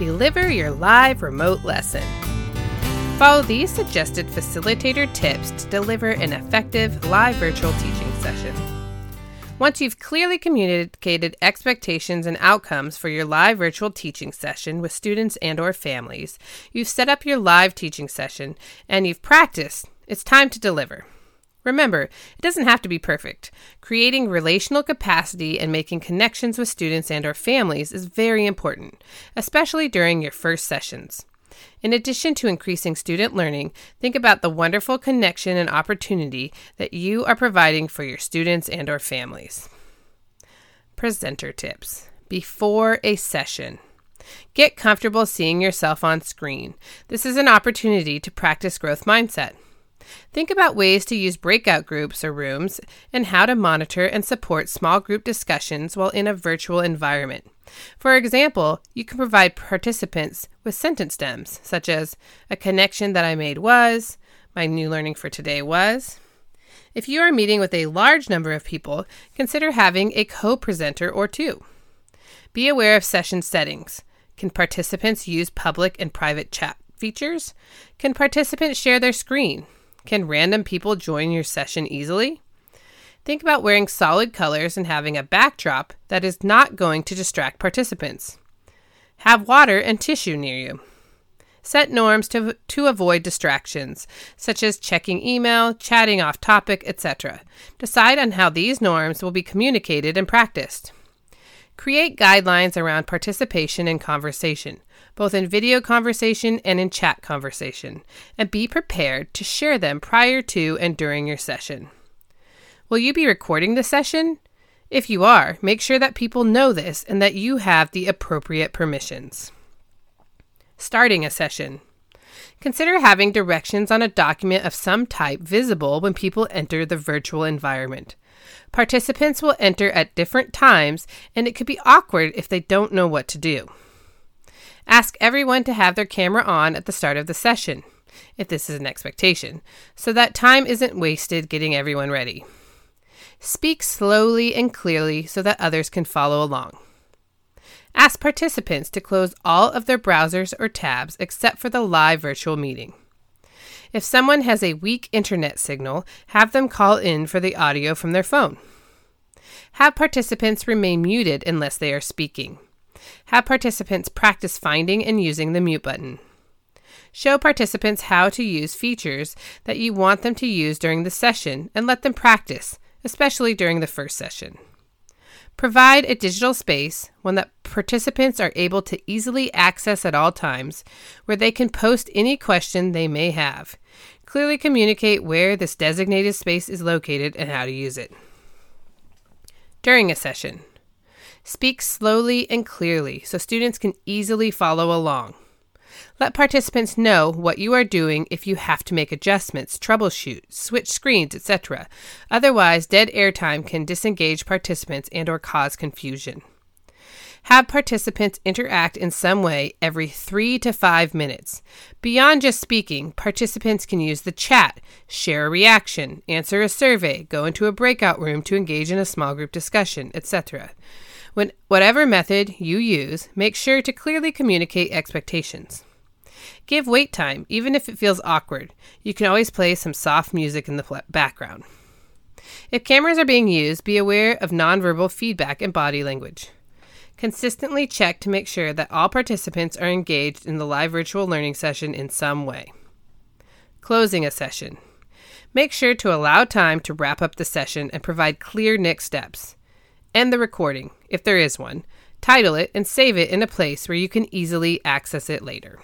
deliver your live remote lesson. Follow these suggested facilitator tips to deliver an effective live virtual teaching session. Once you've clearly communicated expectations and outcomes for your live virtual teaching session with students and or families, you've set up your live teaching session and you've practiced, it's time to deliver. Remember, it doesn't have to be perfect. Creating relational capacity and making connections with students and or families is very important, especially during your first sessions. In addition to increasing student learning, think about the wonderful connection and opportunity that you are providing for your students and or families. Presenter tips before a session. Get comfortable seeing yourself on screen. This is an opportunity to practice growth mindset. Think about ways to use breakout groups or rooms and how to monitor and support small group discussions while in a virtual environment. For example, you can provide participants with sentence stems, such as a connection that I made was, my new learning for today was. If you are meeting with a large number of people, consider having a co presenter or two. Be aware of session settings. Can participants use public and private chat features? Can participants share their screen? Can random people join your session easily? Think about wearing solid colors and having a backdrop that is not going to distract participants. Have water and tissue near you. Set norms to, to avoid distractions, such as checking email, chatting off topic, etc. Decide on how these norms will be communicated and practiced. Create guidelines around participation and conversation, both in video conversation and in chat conversation, and be prepared to share them prior to and during your session. Will you be recording the session? If you are, make sure that people know this and that you have the appropriate permissions. Starting a session. Consider having directions on a document of some type visible when people enter the virtual environment. Participants will enter at different times, and it could be awkward if they don't know what to do. Ask everyone to have their camera on at the start of the session, if this is an expectation, so that time isn't wasted getting everyone ready. Speak slowly and clearly so that others can follow along. Ask participants to close all of their browsers or tabs except for the live virtual meeting. If someone has a weak internet signal, have them call in for the audio from their phone. Have participants remain muted unless they are speaking. Have participants practice finding and using the mute button. Show participants how to use features that you want them to use during the session and let them practice, especially during the first session. Provide a digital space, one that participants are able to easily access at all times, where they can post any question they may have. Clearly communicate where this designated space is located and how to use it. During a session, speak slowly and clearly so students can easily follow along. Let participants know what you are doing if you have to make adjustments, troubleshoot, switch screens, etc. Otherwise, dead airtime can disengage participants and or cause confusion. Have participants interact in some way every 3 to 5 minutes. Beyond just speaking, participants can use the chat, share a reaction, answer a survey, go into a breakout room to engage in a small group discussion, etc. When whatever method you use, make sure to clearly communicate expectations. Give wait time, even if it feels awkward. You can always play some soft music in the background. If cameras are being used, be aware of nonverbal feedback and body language. Consistently check to make sure that all participants are engaged in the live virtual learning session in some way. Closing a session. Make sure to allow time to wrap up the session and provide clear next steps. End the recording, if there is one, title it, and save it in a place where you can easily access it later.